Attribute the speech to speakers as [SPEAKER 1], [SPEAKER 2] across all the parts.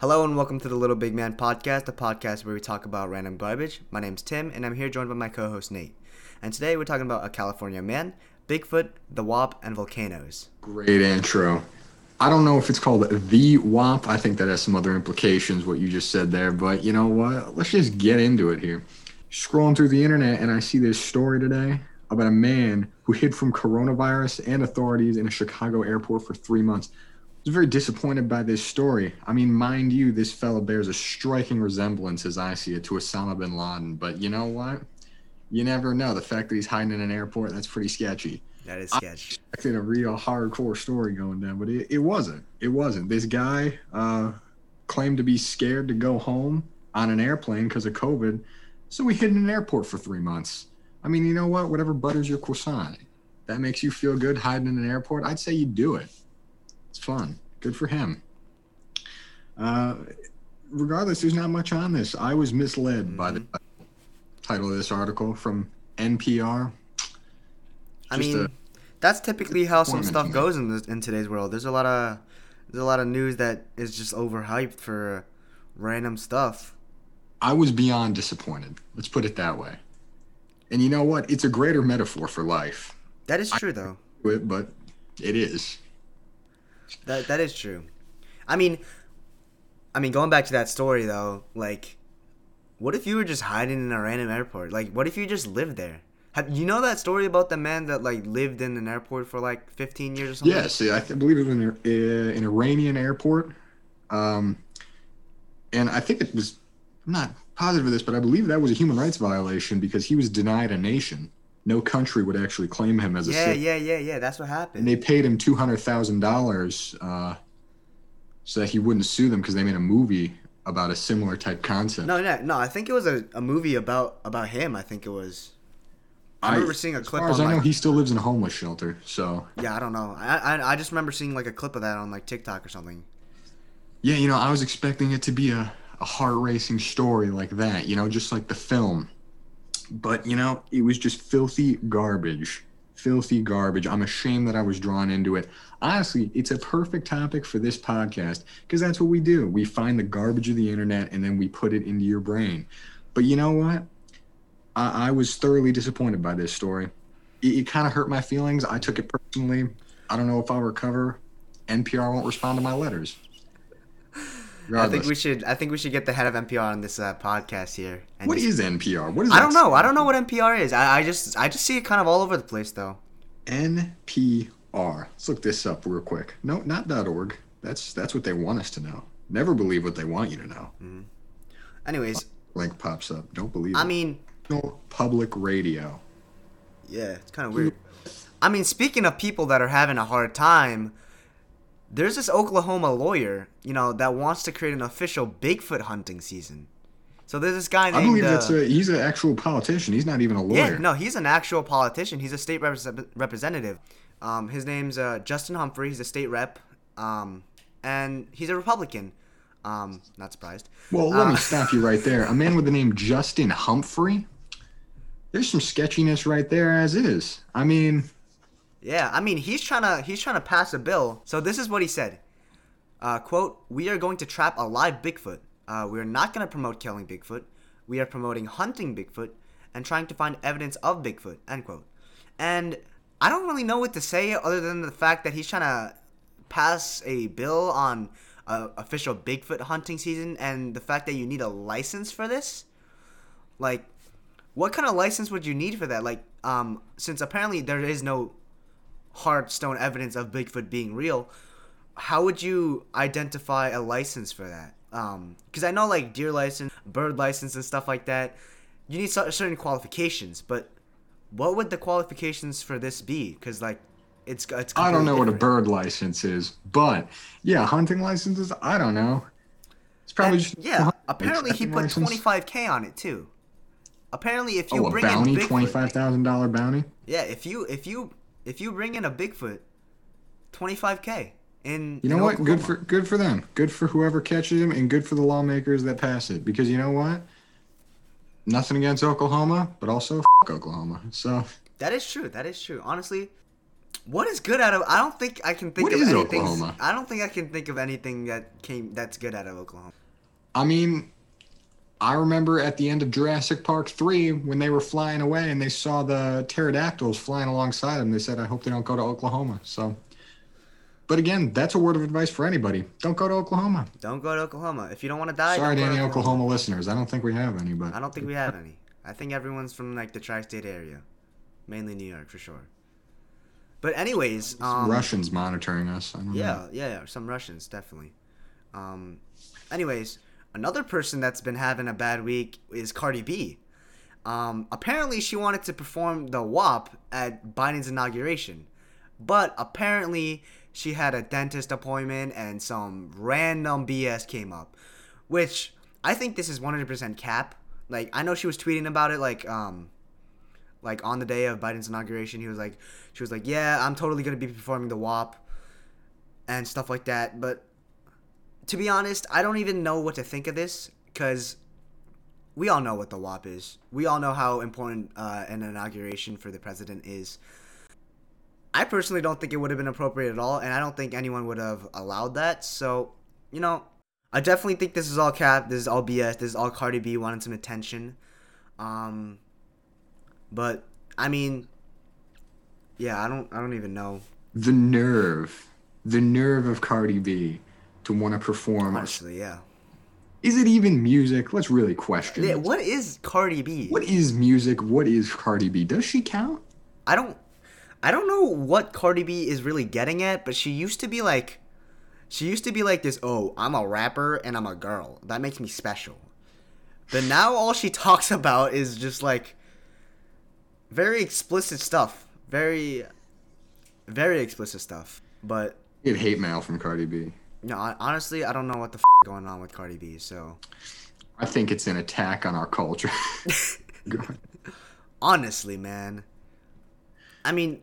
[SPEAKER 1] Hello and welcome to the Little Big Man Podcast, a podcast where we talk about random garbage. My name's Tim, and I'm here joined by my co-host Nate. And today we're talking about a California man, Bigfoot, the WAP, and volcanoes.
[SPEAKER 2] Great intro. I don't know if it's called the WAP. I think that has some other implications, what you just said there. But you know what? Let's just get into it here. Scrolling through the internet, and I see this story today about a man who hid from coronavirus and authorities in a Chicago airport for three months. Was very disappointed by this story. I mean, mind you, this fella bears a striking resemblance, as I see it, to Osama bin Laden. But you know what? You never know. The fact that he's hiding in an airport, that's pretty sketchy.
[SPEAKER 1] That is sketchy.
[SPEAKER 2] I expected a real hardcore story going down, but it, it wasn't. It wasn't. This guy uh, claimed to be scared to go home on an airplane because of COVID, so he hid in an airport for three months. I mean, you know what? Whatever butters your croissant, that makes you feel good hiding in an airport. I'd say you do it. It's fun. Good for him. Uh, regardless, there's not much on this. I was misled by the title of this article from NPR.
[SPEAKER 1] I mean,
[SPEAKER 2] a-
[SPEAKER 1] that's typically how some stuff goes in this, in today's world. There's a lot of there's a lot of news that is just overhyped for random stuff.
[SPEAKER 2] I was beyond disappointed. Let's put it that way. And you know what? It's a greater metaphor for life.
[SPEAKER 1] That is true though.
[SPEAKER 2] It- But it is.
[SPEAKER 1] That that is true. I mean, I mean, going back to that story though, like, what if you were just hiding in a random airport? Like, what if you just lived there? Have you know that story about the man that like lived in an airport for like 15 years or something?
[SPEAKER 2] Yes, I th- believe it was an, uh, an Iranian airport. Um, and I think it was, I'm not positive of this, but I believe that was a human rights violation because he was denied a nation. No country would actually claim him as a
[SPEAKER 1] Yeah,
[SPEAKER 2] citizen.
[SPEAKER 1] yeah, yeah, yeah. That's what happened.
[SPEAKER 2] And they paid him $200,000 uh, so that he wouldn't sue them because they made a movie about a similar type concept.
[SPEAKER 1] no, no, no. I think it was a, a movie about about him. I think it was. I remember seeing a
[SPEAKER 2] as
[SPEAKER 1] clip
[SPEAKER 2] far as I know, he still lives in a homeless shelter. So
[SPEAKER 1] yeah, I don't know. I, I I just remember seeing like a clip of that on like TikTok or something.
[SPEAKER 2] Yeah, you know, I was expecting it to be a, a heart racing story like that, you know, just like the film. But, you know, it was just filthy garbage. Filthy garbage. I'm ashamed that I was drawn into it. Honestly, it's a perfect topic for this podcast because that's what we do. We find the garbage of the internet and then we put it into your brain. But you know what? I, I was thoroughly disappointed by this story. It, it kind of hurt my feelings. I took it personally. I don't know if I'll recover. NPR won't respond to my letters.
[SPEAKER 1] I think we should. I think we should get the head of NPR on this uh, podcast here.
[SPEAKER 2] What
[SPEAKER 1] just-
[SPEAKER 2] is NPR? What is
[SPEAKER 1] I don't know. I don't know what NPR is. I, I just I just see it kind of all over the place though.
[SPEAKER 2] NPR. Let's look this up real quick. No, not .org. That's that's what they want us to know. Never believe what they want you to know.
[SPEAKER 1] Anyways,
[SPEAKER 2] Link pops up. Don't believe
[SPEAKER 1] I
[SPEAKER 2] it.
[SPEAKER 1] mean,
[SPEAKER 2] National Public Radio.
[SPEAKER 1] yeah, it's kind of weird. I mean, speaking of people that are having a hard time, there's this Oklahoma lawyer, you know, that wants to create an official Bigfoot hunting season. So there's this guy
[SPEAKER 2] I
[SPEAKER 1] named.
[SPEAKER 2] believe
[SPEAKER 1] uh,
[SPEAKER 2] that's a, he's an actual politician. He's not even a lawyer.
[SPEAKER 1] Yeah, no, he's an actual politician. He's a state repres- representative. Um, his name's uh, Justin Humphrey. He's a state rep, um, and he's a Republican. Um, not surprised.
[SPEAKER 2] Well, let
[SPEAKER 1] Uh,
[SPEAKER 2] me stop you right there. A man with the name Justin Humphrey. There's some sketchiness right there, as is. I mean,
[SPEAKER 1] Yeah, I mean he's trying to he's trying to pass a bill. So this is what he said. Uh, quote: We are going to trap a live Bigfoot. Uh, we are not going to promote killing Bigfoot. We are promoting hunting Bigfoot and trying to find evidence of Bigfoot. End quote. And I don't really know what to say other than the fact that he's trying to pass a bill on uh, official Bigfoot hunting season and the fact that you need a license for this. Like, what kind of license would you need for that? Like, um, since apparently there is no hard stone evidence of Bigfoot being real, how would you identify a license for that? Um, because I know like deer license, bird license, and stuff like that. You need certain qualifications, but what would the qualifications for this be? Because like, it's it's.
[SPEAKER 2] I don't know what a bird license is, but yeah, hunting licenses. I don't know. It's probably
[SPEAKER 1] different.
[SPEAKER 2] just
[SPEAKER 1] yeah. Apparently, he put twenty five k on it too. Apparently, if you
[SPEAKER 2] Oh, a
[SPEAKER 1] bring
[SPEAKER 2] bounty,
[SPEAKER 1] in Bigfoot,
[SPEAKER 2] twenty five thousand dollar bounty.
[SPEAKER 1] yeah, if you if you if you bring in a Bigfoot, twenty five k in
[SPEAKER 2] You know
[SPEAKER 1] in
[SPEAKER 2] what? Good for good for them. Good for whoever catches him, and good for the lawmakers that pass it. Because you know what? Nothing against Oklahoma, but also f- Oklahoma. So
[SPEAKER 1] That is true. That is true. Honestly, What is good out of? I don't think I can think
[SPEAKER 2] What
[SPEAKER 1] of
[SPEAKER 2] is
[SPEAKER 1] anything.
[SPEAKER 2] Oklahoma?
[SPEAKER 1] I don't think I can think of anything that came that's good out of Oklahoma.
[SPEAKER 2] I mean, I remember at the end of Jurassic Park 3 when they were flying away and they saw the pterodactyls flying alongside them. They said, I hope they don't go to Oklahoma. So, but again, that's a word of advice for anybody. Don't go to Oklahoma.
[SPEAKER 1] Don't go to Oklahoma if you don't want to die.
[SPEAKER 2] Sorry to any Oklahoma listeners. I don't think we have any, but
[SPEAKER 1] I don't think we have any. I think everyone's from like the tri-state area, mainly New York for sure. But anyways, um,
[SPEAKER 2] Russians monitoring us. I don't know.
[SPEAKER 1] Yeah, yeah, yeah, some Russians definitely. Um, anyways, another person that's been having a bad week is Cardi B. Um, apparently, she wanted to perform the WAP at Biden's inauguration, but apparently she had a dentist appointment and some random BS came up, which I think this is 100% cap. Like I know she was tweeting about it like um like on the day of Biden's inauguration, he was like, she was like, yeah, I'm totally gonna be performing the WAP and stuff like that. But to be honest, I don't even know what to think of this because we all know what the WAP is. We all know how important uh, an inauguration for the president is. I personally don't think it would have been appropriate at all, and I don't think anyone would have allowed that. So, you know, I definitely think this is all cap. This is all BS. This is all Cardi B wanting some attention. Um, but I mean, yeah, I don't, I don't even know.
[SPEAKER 2] The nerve, the nerve of Cardi B to want to perform.
[SPEAKER 1] Honestly, yeah.
[SPEAKER 2] Is it even music? Let's really question.
[SPEAKER 1] Yeah, what is Cardi B?
[SPEAKER 2] What is music? What is Cardi B? Does she count?
[SPEAKER 1] I don't, I don't know what Cardi B is really getting at, but she used to be like, she used to be like this. Oh, I'm a rapper and I'm a girl. That makes me special. But now all she talks about is just like very explicit stuff. Very, very explicit stuff. But
[SPEAKER 2] Get hate mail from Cardi B.
[SPEAKER 1] no, hon- honestly, I don't know what the f- going on with Cardi B. So
[SPEAKER 2] I think it's an attack on our culture.
[SPEAKER 1] Honestly, man. I mean,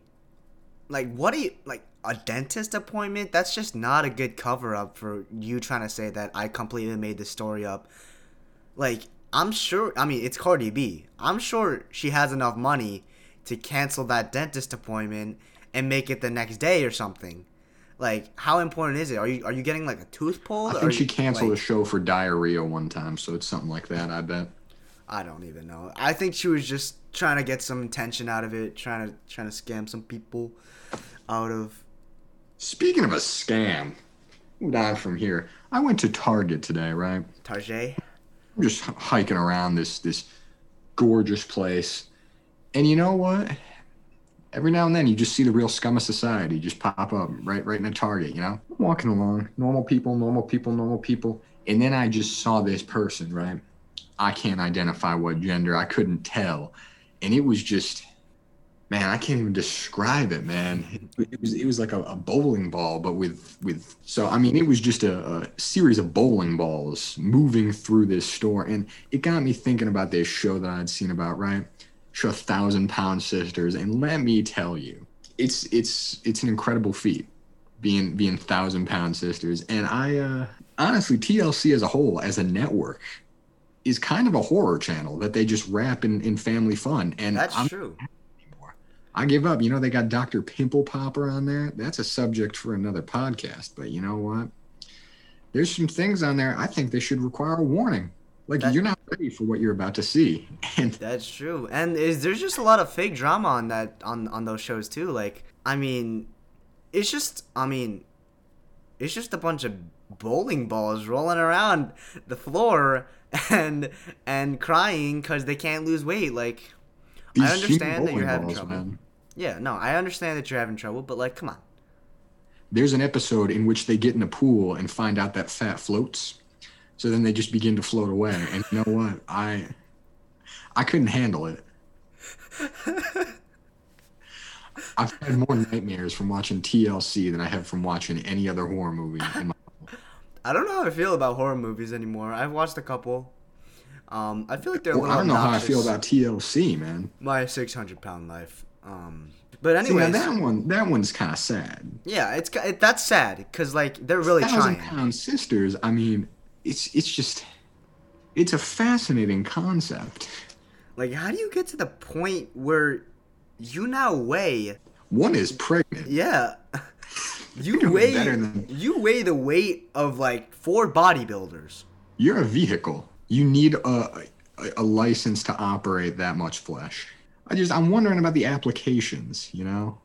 [SPEAKER 1] like, what do you like? A dentist appointment? That's just not a good cover up for you trying to say that I completely made this story up. Like, I'm sure. I mean, it's Cardi B. I'm sure she has enough money to cancel that dentist appointment and make it the next day or something. Like, how important is it? Are you are you getting like a tooth pulled?
[SPEAKER 2] I think she
[SPEAKER 1] you,
[SPEAKER 2] canceled
[SPEAKER 1] like-
[SPEAKER 2] a show for diarrhea one time, so it's something like that. I bet.
[SPEAKER 1] I don't even know. I think she was just trying to get some attention out of it, trying to trying to scam some people out of.
[SPEAKER 2] Speaking of a scam, moving on from here. I went to Target today, right?
[SPEAKER 1] Tarjay.
[SPEAKER 2] I'm just hiking around this this gorgeous place, and you know what? Every now and then, you just see the real scum of society just pop up right right in a Target. You know, I'm walking along, normal people, normal people, normal people, and then I just saw this person, right? I can't identify what gender. I couldn't tell, and it was just, man, I can't even describe it, man. It was it was like a, a bowling ball, but with with so I mean, it was just a, a series of bowling balls moving through this store, and it got me thinking about this show that I'd seen about right, show Thousand Pound Sisters, and let me tell you, it's it's it's an incredible feat being being Thousand Pound Sisters, and I uh, honestly TLC as a whole as a network is kind of a horror channel that they just wrap in, in family fun, and
[SPEAKER 1] That's
[SPEAKER 2] I'm
[SPEAKER 1] true.
[SPEAKER 2] I give up. You know, they got Dr. Pimple Popper on there. That's a subject for another podcast. But you know what? There's some things on there I think they should require a warning. Like
[SPEAKER 1] That-
[SPEAKER 2] you're not ready for what you're about to see. And
[SPEAKER 1] That's true. And is there's just a lot of fake drama on that on on those shows too. Like, I mean, it's just I mean, it's just a bunch of bowling balls rolling around the floor and and crying cuz they can't lose weight. Like,
[SPEAKER 2] these
[SPEAKER 1] I understand that you're having
[SPEAKER 2] balls,
[SPEAKER 1] trouble.
[SPEAKER 2] man.
[SPEAKER 1] yeah, no, I understand that you're having trouble, but like, come on.
[SPEAKER 2] There's an episode in which they get in a pool and find out that fat floats. So then they just begin to float away. And you know what? I I couldn't handle it. I've had more nightmares from watching TLC than I have from watching any other horror movie in my
[SPEAKER 1] I don't know how I feel about horror movies anymore. I've watched a couple. Um, I feel like they're a
[SPEAKER 2] Well,
[SPEAKER 1] little
[SPEAKER 2] I don't know how I feel about TLC, man.
[SPEAKER 1] my 600 pound life. Um, but
[SPEAKER 2] See, now that one, that one's kind of sad.
[SPEAKER 1] yeah, it's it, that's sad because like they're really
[SPEAKER 2] Thousand
[SPEAKER 1] trying.
[SPEAKER 2] Pound Sisters. I mean, it's it's just, it's a fascinating concept.
[SPEAKER 1] Like, how do you get to the point where you now weigh
[SPEAKER 2] One is pregnant.
[SPEAKER 1] Yeah. You weigh
[SPEAKER 2] than-
[SPEAKER 1] you weigh the weight of like four bodybuilders.
[SPEAKER 2] You're a vehicle. You need a, a, a license to operate that much flesh. I just I'm wondering about the applications. You know,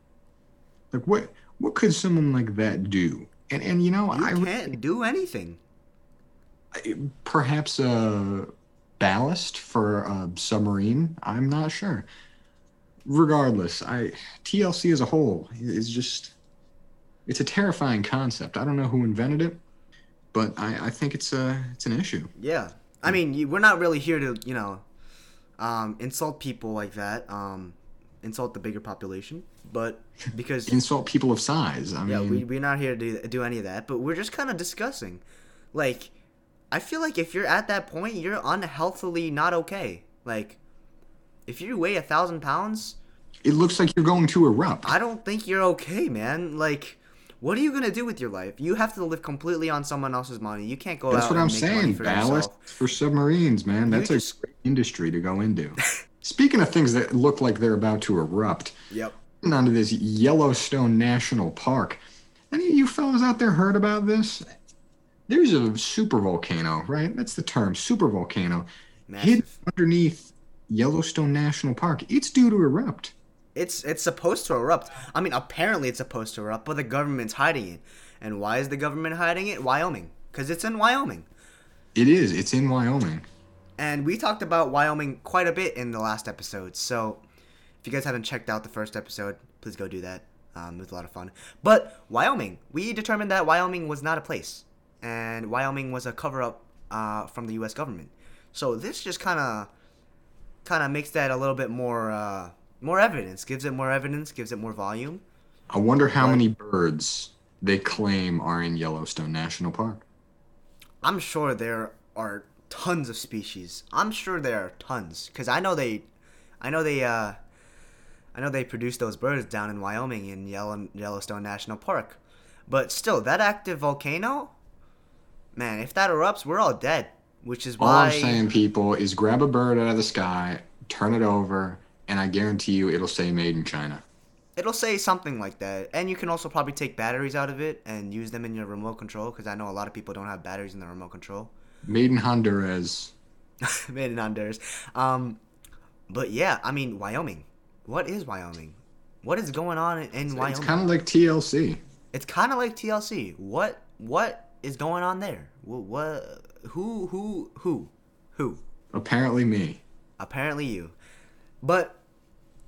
[SPEAKER 2] like what what could someone like that do? And and you know
[SPEAKER 1] You
[SPEAKER 2] I
[SPEAKER 1] can't do anything.
[SPEAKER 2] Perhaps a ballast for a submarine. I'm not sure. Regardless, I TLC as a whole is just it's a terrifying concept. I don't know who invented it, but I, I think it's a it's an issue.
[SPEAKER 1] Yeah. I mean, you, we're not really here to, you know, um, insult people like that, um, insult the bigger population, but because
[SPEAKER 2] Insult people of size. I
[SPEAKER 1] yeah,
[SPEAKER 2] mean,
[SPEAKER 1] we we're not here to do, do any of that, but we're just kind of discussing. Like, I feel like if you're at that point, you're unhealthily not okay. Like, if you weigh a thousand pounds,
[SPEAKER 2] it looks like you're going to erupt.
[SPEAKER 1] I don't think you're okay, man. Like, what are you gonna do with your life? You have to live completely on someone else's money. You can't go
[SPEAKER 2] That's
[SPEAKER 1] out
[SPEAKER 2] what I'm saying.
[SPEAKER 1] for
[SPEAKER 2] Ballast
[SPEAKER 1] yourself.
[SPEAKER 2] for submarines, man. That's
[SPEAKER 1] just-
[SPEAKER 2] a great industry to go into. Speaking of things that look like they're about to erupt,
[SPEAKER 1] Yep.
[SPEAKER 2] onto this Yellowstone National Park. Any of you fellas out there heard about this? There's a super volcano, right? That's the term, super volcano, hidden underneath Yellowstone National Park. It's due to erupt.
[SPEAKER 1] It's it's supposed to erupt. I mean, apparently it's supposed to erupt, but the government's hiding it. And why is the government hiding it? Wyoming, because it's in Wyoming.
[SPEAKER 2] It is. It's in Wyoming.
[SPEAKER 1] And we talked about Wyoming quite a bit in the last episode. So if you guys haven't checked out the first episode, please go do that. Um, it was a lot of fun. But Wyoming, we determined that Wyoming was not a place, and Wyoming was a cover up uh, from the U.S. government. So this just kind of kind of makes that a little bit more uh, more evidence. Gives it more evidence. Gives it more volume.
[SPEAKER 2] I wonder how
[SPEAKER 1] What?
[SPEAKER 2] many birds they claim are in Yellowstone National Park.
[SPEAKER 1] I'm sure there are tons of species. I'm sure there are tons because I know they, I know they, uh, I know they produce those birds down in Wyoming in Yellow, Yellowstone National Park. But still, that active volcano, man, if that erupts, we're all dead. Which is
[SPEAKER 2] All
[SPEAKER 1] why
[SPEAKER 2] I'm saying, people, is grab a bird out of the sky, turn it over, and I guarantee you it'll say made in China.
[SPEAKER 1] it'll say something like that. And you can also probably take batteries out of it and use them in your remote control because I know a lot of people don't have batteries in their remote control.
[SPEAKER 2] Made in Honduras.
[SPEAKER 1] made in Honduras. Um, but yeah, I mean Wyoming. What is Wyoming? What is going on in, in Wyoming?
[SPEAKER 2] It's kind of like TLC.
[SPEAKER 1] It's kind of like TLC. What what is going on there? What, what who who who who?
[SPEAKER 2] Apparently, me.
[SPEAKER 1] Apparently you. But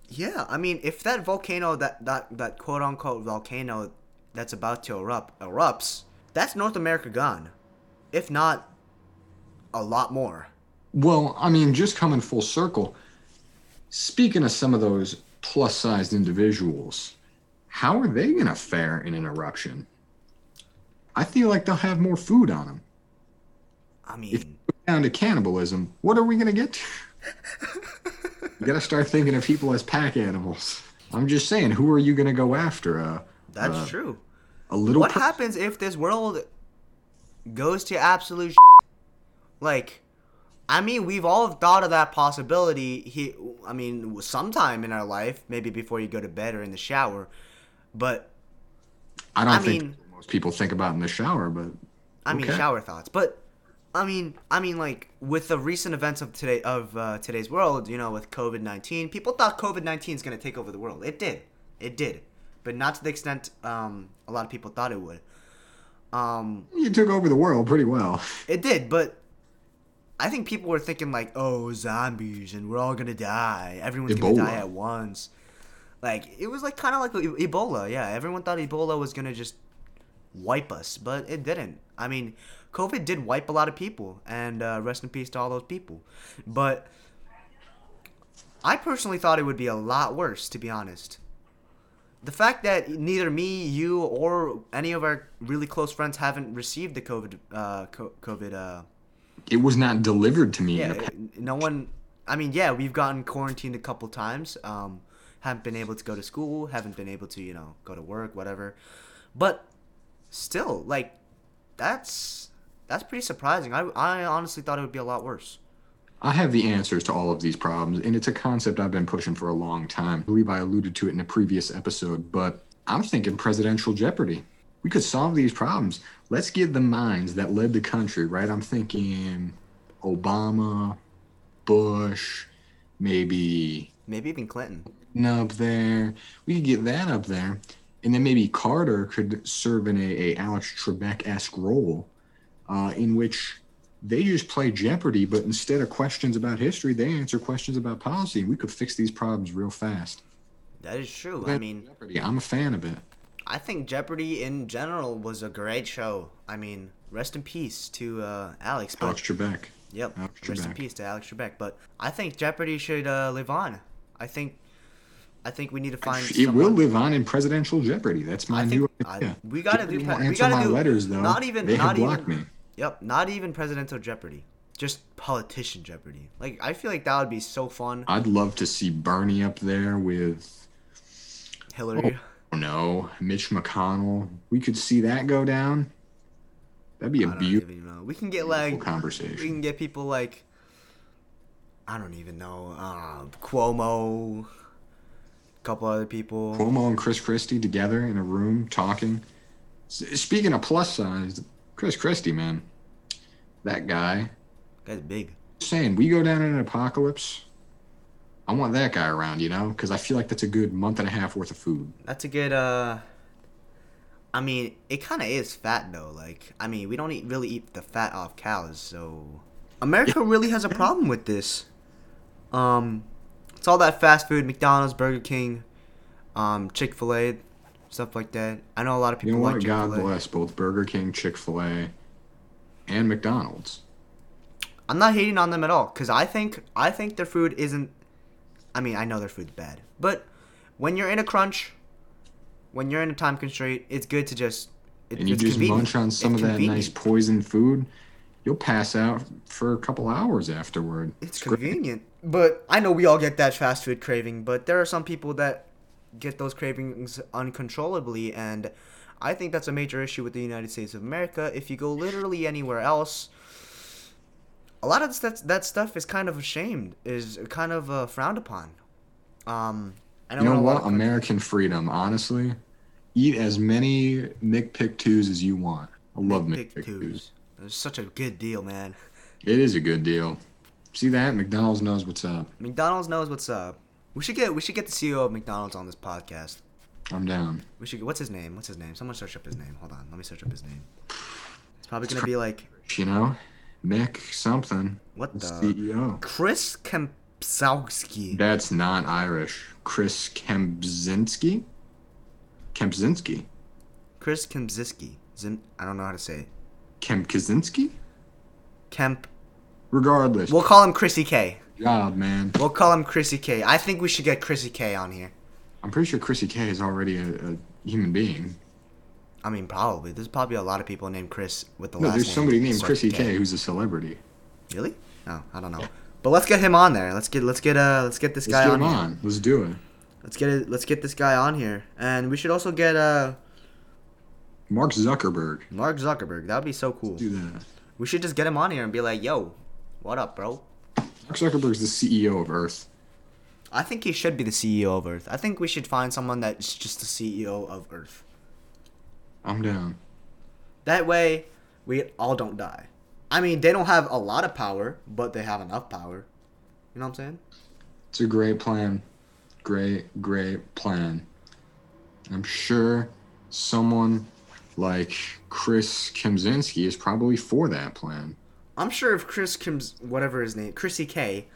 [SPEAKER 1] yeah, I mean, if that volcano, that that that quote unquote volcano that's about to erupt erupts, that's North America gone. If not, a lot more.
[SPEAKER 2] Well, I mean, just coming full circle. Speaking of some of those plus-sized individuals, how are they gonna fare in an eruption? I feel like they'll have more food on them.
[SPEAKER 1] I mean,
[SPEAKER 2] Down to cannibalism, what are we gonna get you gotta start thinking of people as pack animals. I'm just saying, who are you gonna go after? Uh,
[SPEAKER 1] that's
[SPEAKER 2] uh,
[SPEAKER 1] true.
[SPEAKER 2] a little.
[SPEAKER 1] what
[SPEAKER 2] per-
[SPEAKER 1] happens if this world goes to absolute like i mean we've all thought of that possibility he i mean sometime in our life maybe before you go to bed or in the shower but
[SPEAKER 2] I don't
[SPEAKER 1] I
[SPEAKER 2] think
[SPEAKER 1] mean-
[SPEAKER 2] most people think about in the shower, but
[SPEAKER 1] i mean
[SPEAKER 2] Okay.
[SPEAKER 1] shower thoughts but i mean i mean like with the recent events of today of uh, today's world you know with covid-19 people thought covid-19 is going to take over the world it did it did but not to the extent um, a lot of people thought it would um,
[SPEAKER 2] you took over the world pretty well.
[SPEAKER 1] It did, but I think people were thinking like, "Oh, zombies, and we're all gonna die. Everyone's
[SPEAKER 2] Ebola.
[SPEAKER 1] gonna die at once." Like it was like kind of like Ebola. Yeah, everyone thought Ebola was gonna just wipe us, but it didn't. I mean, COVID did wipe a lot of people, and uh, rest in peace to all those people. But I personally thought it would be a lot worse, to be honest. The fact that neither me, you, or any of our really close friends haven't received the COVID, uh, COVID, uh,
[SPEAKER 2] It was not delivered to me.
[SPEAKER 1] yeah, no one. I mean, yeah, we've gotten quarantined a couple times. Um, haven't been able to go to school. Haven't been able to, you know, go to work, whatever. But still, like, that's that's pretty surprising. I I honestly thought it would be a lot worse.
[SPEAKER 2] I have the answers to all of these problems, and it's a concept I've been pushing for a long time. I believe I alluded to it in a previous episode, but I'm thinking presidential jeopardy. We could solve these problems. Let's get the minds that led the country, right? I'm thinking Obama, Bush, maybe
[SPEAKER 1] Maybe even Clinton.
[SPEAKER 2] No, up there. We could get that up there, and then maybe Carter could serve in a, a Alex Trebek esque role, uh, in which they just play Jeopardy, but instead of questions about history, they answer questions about policy, and we could fix these problems real fast.
[SPEAKER 1] That is true. I mean,
[SPEAKER 2] Jeopardy, I'm a fan of it.
[SPEAKER 1] I think Jeopardy in general was a great show. I mean, rest in peace to uh, Alex. But,
[SPEAKER 2] Alex Trebek.
[SPEAKER 1] yep,
[SPEAKER 2] Alex
[SPEAKER 1] rest in peace to Alex Trebek. But I think Jeopardy should uh, live on. I think, I think we need to find.
[SPEAKER 2] It
[SPEAKER 1] someone-
[SPEAKER 2] will live on in presidential Jeopardy. That's my new
[SPEAKER 1] think I,
[SPEAKER 2] idea.
[SPEAKER 1] we gotta do.
[SPEAKER 2] won't
[SPEAKER 1] We
[SPEAKER 2] answer my
[SPEAKER 1] do.
[SPEAKER 2] letters though.
[SPEAKER 1] Not even.
[SPEAKER 2] they
[SPEAKER 1] not
[SPEAKER 2] blocked
[SPEAKER 1] even.
[SPEAKER 2] me.
[SPEAKER 1] Yep, not even presidential Jeopardy. Just politician Jeopardy. Like I feel like that would be so fun.
[SPEAKER 2] I'd love to see Bernie up there with
[SPEAKER 1] Hillary.
[SPEAKER 2] Oh no, Mitch McConnell. We could see that go down. That'd be a beautiful.
[SPEAKER 1] We can get like
[SPEAKER 2] conversation.
[SPEAKER 1] we can get people like I don't even know. Uh, Cuomo, a couple other people.
[SPEAKER 2] Cuomo and Chris Christie together in a room talking. S- Speaking of plus size, Chris Christie, man, that guy.
[SPEAKER 1] Guy's big.
[SPEAKER 2] Saying we go down in an apocalypse. I want that guy around, you know, because I feel like that's a good month and a half worth of food.
[SPEAKER 1] That's a good. uh I mean, it kind of is fat though. Like, I mean, we don't eat, really eat the fat off cows, so America really has a problem with this. Um, it's all that fast food, McDonald's, Burger King, um, Chick Fil A, stuff like that. I know a lot of people You
[SPEAKER 2] know
[SPEAKER 1] like
[SPEAKER 2] what? God bless both Burger King, Chick Fil A, and McDonald's.
[SPEAKER 1] I'm not hating on them at all because I think I think their food isn't. I mean, I know their food's bad, but when you're in a crunch, when you're in a time constraint, it's good to just. It,
[SPEAKER 2] and you
[SPEAKER 1] it's
[SPEAKER 2] just
[SPEAKER 1] convenient.
[SPEAKER 2] munch on some
[SPEAKER 1] It's
[SPEAKER 2] of that nice poison food, you'll pass out for a couple hours afterward.
[SPEAKER 1] It's
[SPEAKER 2] great.
[SPEAKER 1] convenient, but I know we all get that fast food craving. But there are some people that get those cravings uncontrollably, and I think that's a major issue with the United States of America. If you go literally anywhere else, a lot of that that stuff is kind of ashamed, is kind of uh, frowned upon. Um, I
[SPEAKER 2] You know
[SPEAKER 1] a lot
[SPEAKER 2] what? American freedom, honestly. Eat as many McPick twos as you want. I love
[SPEAKER 1] Pick
[SPEAKER 2] McPick twos.
[SPEAKER 1] It's such a good deal, man.
[SPEAKER 2] It is a good deal. See that? McDonald's knows what's up.
[SPEAKER 1] McDonald's knows what's up. We should get we should get the CEO of McDonald's on this podcast.
[SPEAKER 2] I'm down.
[SPEAKER 1] We should. What's his name? What's his name? Someone search up his name. Hold on. Let me search up his name. It's probably gonna be like
[SPEAKER 2] You know? Mick something.
[SPEAKER 1] what
[SPEAKER 2] The
[SPEAKER 1] the
[SPEAKER 2] CEO.
[SPEAKER 1] Chris Kempsowski.
[SPEAKER 2] That's not Irish. Chris Kempczinski? Kempczinski.
[SPEAKER 1] Chris Kempczinski. Zim. I don't know how to say it.
[SPEAKER 2] Kempkazinski?
[SPEAKER 1] Kemp.
[SPEAKER 2] Regardless.
[SPEAKER 1] We'll call him Chrissy K.
[SPEAKER 2] job, man.
[SPEAKER 1] We'll call him Chrissy K. I think we should get Chrissy K on here.
[SPEAKER 2] I'm pretty sure Chrissy K is already a, a human being.
[SPEAKER 1] I mean, probably. There's probably a lot of people named Chris with the
[SPEAKER 2] No,
[SPEAKER 1] last
[SPEAKER 2] there's
[SPEAKER 1] name
[SPEAKER 2] somebody named Chrissy
[SPEAKER 1] with
[SPEAKER 2] K who's a celebrity.
[SPEAKER 1] Really? No, I don't know. But let's get him on there. Let's get let's get uh let's get this
[SPEAKER 2] Let's
[SPEAKER 1] guy
[SPEAKER 2] get
[SPEAKER 1] on,
[SPEAKER 2] on. Let's do it.
[SPEAKER 1] Let's get it. Let's get this guy on here, and we should also get uh
[SPEAKER 2] Mark Zuckerberg.
[SPEAKER 1] Mark Zuckerberg. That would be so cool.
[SPEAKER 2] Do that.
[SPEAKER 1] We should just get him on here and be like, "Yo, what up, bro?"
[SPEAKER 2] Mark Zuckerberg's the CEO of Earth.
[SPEAKER 1] I think he should be the CEO of Earth. I think we should find someone that's just the CEO of Earth.
[SPEAKER 2] I'm down.
[SPEAKER 1] That way, we all don't die. I mean, they don't have a lot of power, but they have enough power. You know what I'm saying?
[SPEAKER 2] It's a great plan. Great, great plan. I'm sure someone like Chris Kemzinski is probably for that plan.
[SPEAKER 1] I'm sure if Chris Kim's whatever his name, Chrissy K,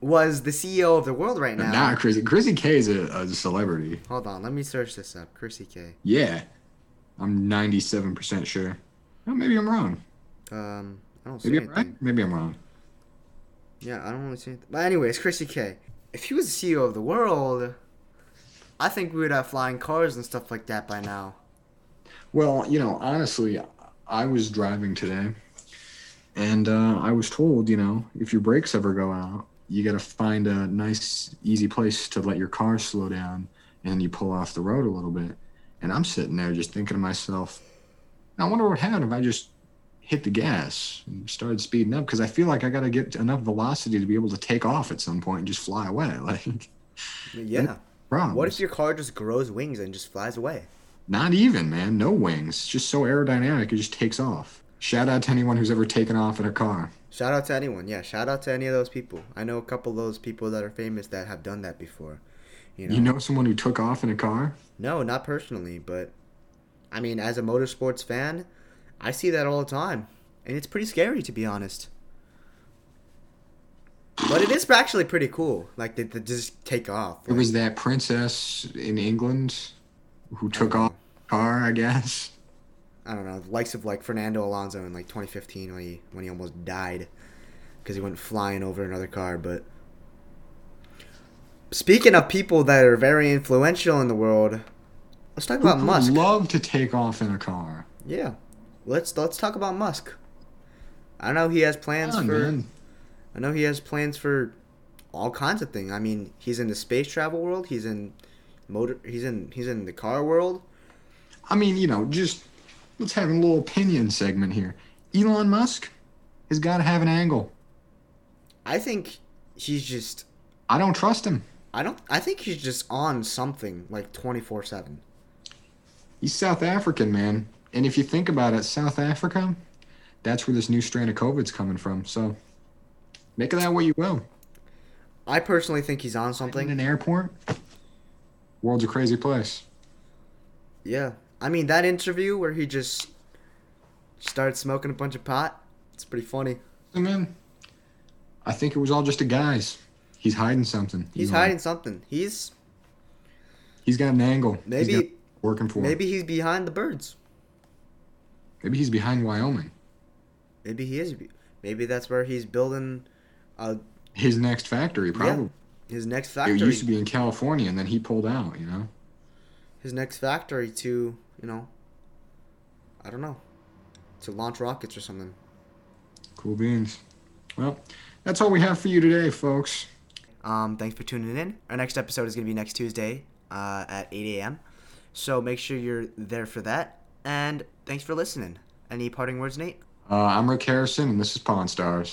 [SPEAKER 1] was the CEO of the world right now.
[SPEAKER 2] not Chrissy. Chrissy K is a, a celebrity.
[SPEAKER 1] Hold on, let me search this up. Chrissy K.
[SPEAKER 2] Yeah. I'm 97% sure. Oh, maybe I'm wrong.
[SPEAKER 1] Um, I don't see
[SPEAKER 2] Maybe I'm
[SPEAKER 1] anything.
[SPEAKER 2] right. Maybe I'm wrong.
[SPEAKER 1] Yeah, I don't really see anything. But anyways, Chrissy K. If he was the CEO of the world, I think we would have flying cars and stuff like that by now.
[SPEAKER 2] Well, you know, honestly, I was driving today, and uh, I was told, you know, if your brakes ever go out, you got to find a nice, easy place to let your car slow down, and you pull off the road a little bit. And I'm sitting there just thinking to myself, I wonder what happened if I just hit the gas and started speeding up because I feel like I got to get enough velocity to be able to take off at some point and just fly away. Like,
[SPEAKER 1] Yeah. What if your car just grows wings and just flies away?
[SPEAKER 2] Not even, man. No wings. It's just so aerodynamic. It just takes off. Shout out to anyone who's ever taken off in a car.
[SPEAKER 1] Shout out to anyone. Yeah, shout out to any of those people. I know a couple of those people that are famous that have done that before. You know.
[SPEAKER 2] You know someone who took off in a car?
[SPEAKER 1] No, not personally, but I mean, as a motorsports fan, I see that all the time, and it's pretty scary to be honest. But it is actually pretty cool, like they, they just take off. Like-
[SPEAKER 2] was that princess in England who took
[SPEAKER 1] Oh.
[SPEAKER 2] off car, I guess.
[SPEAKER 1] I don't know, the likes of like Fernando Alonso in like 2015 when he when he almost died because he went flying over another car. But speaking of people that are very influential in the world, let's talk about
[SPEAKER 2] would
[SPEAKER 1] Musk.
[SPEAKER 2] love to take off in a car?
[SPEAKER 1] yeah, let's let's talk about Musk. I know he has plans
[SPEAKER 2] on,
[SPEAKER 1] for.
[SPEAKER 2] man.
[SPEAKER 1] I know he has plans for all kinds of things. I mean, he's in the space travel world. He's in motor. He's in he's in the car world.
[SPEAKER 2] I mean, you know, just let's have a little opinion segment here. Elon Musk has got to have an angle.
[SPEAKER 1] I think he's just.
[SPEAKER 2] I don't trust him.
[SPEAKER 1] I don't. I think he's just on something like twenty four seven.
[SPEAKER 2] He's South African, man. And if you think about it, South Africa, that's where this new strain of COVID's coming from. So make of that what you will.
[SPEAKER 1] I personally think he's on something.
[SPEAKER 2] In an airport, world's a crazy place.
[SPEAKER 1] Yeah. I mean that interview where he just started smoking a bunch of pot. It's pretty funny.
[SPEAKER 2] Man, I think it was all just a guise. He's hiding something.
[SPEAKER 1] He's
[SPEAKER 2] Elon.
[SPEAKER 1] hiding something. He's
[SPEAKER 2] He's got an angle.
[SPEAKER 1] Maybe
[SPEAKER 2] working for him.
[SPEAKER 1] maybe he's behind the birds.
[SPEAKER 2] Maybe he's behind Wyoming.
[SPEAKER 1] Maybe he is. Maybe that's where he's building uh,
[SPEAKER 2] His next factory, probably.
[SPEAKER 1] His next factory.
[SPEAKER 2] It used to be in California, and then he pulled out. You know.
[SPEAKER 1] his next factory to, you know, I don't know, to launch rockets or something.
[SPEAKER 2] Cool beans. Well, that's all we have for you today, folks.
[SPEAKER 1] Um, thanks for tuning in. Our next episode is going to be next Tuesday uh, at 8 a.m. So make sure you're there for that. And thanks for listening. Any parting words, Nate?
[SPEAKER 2] Uh, I'm Rick Harrison, and this is Pawn Stars.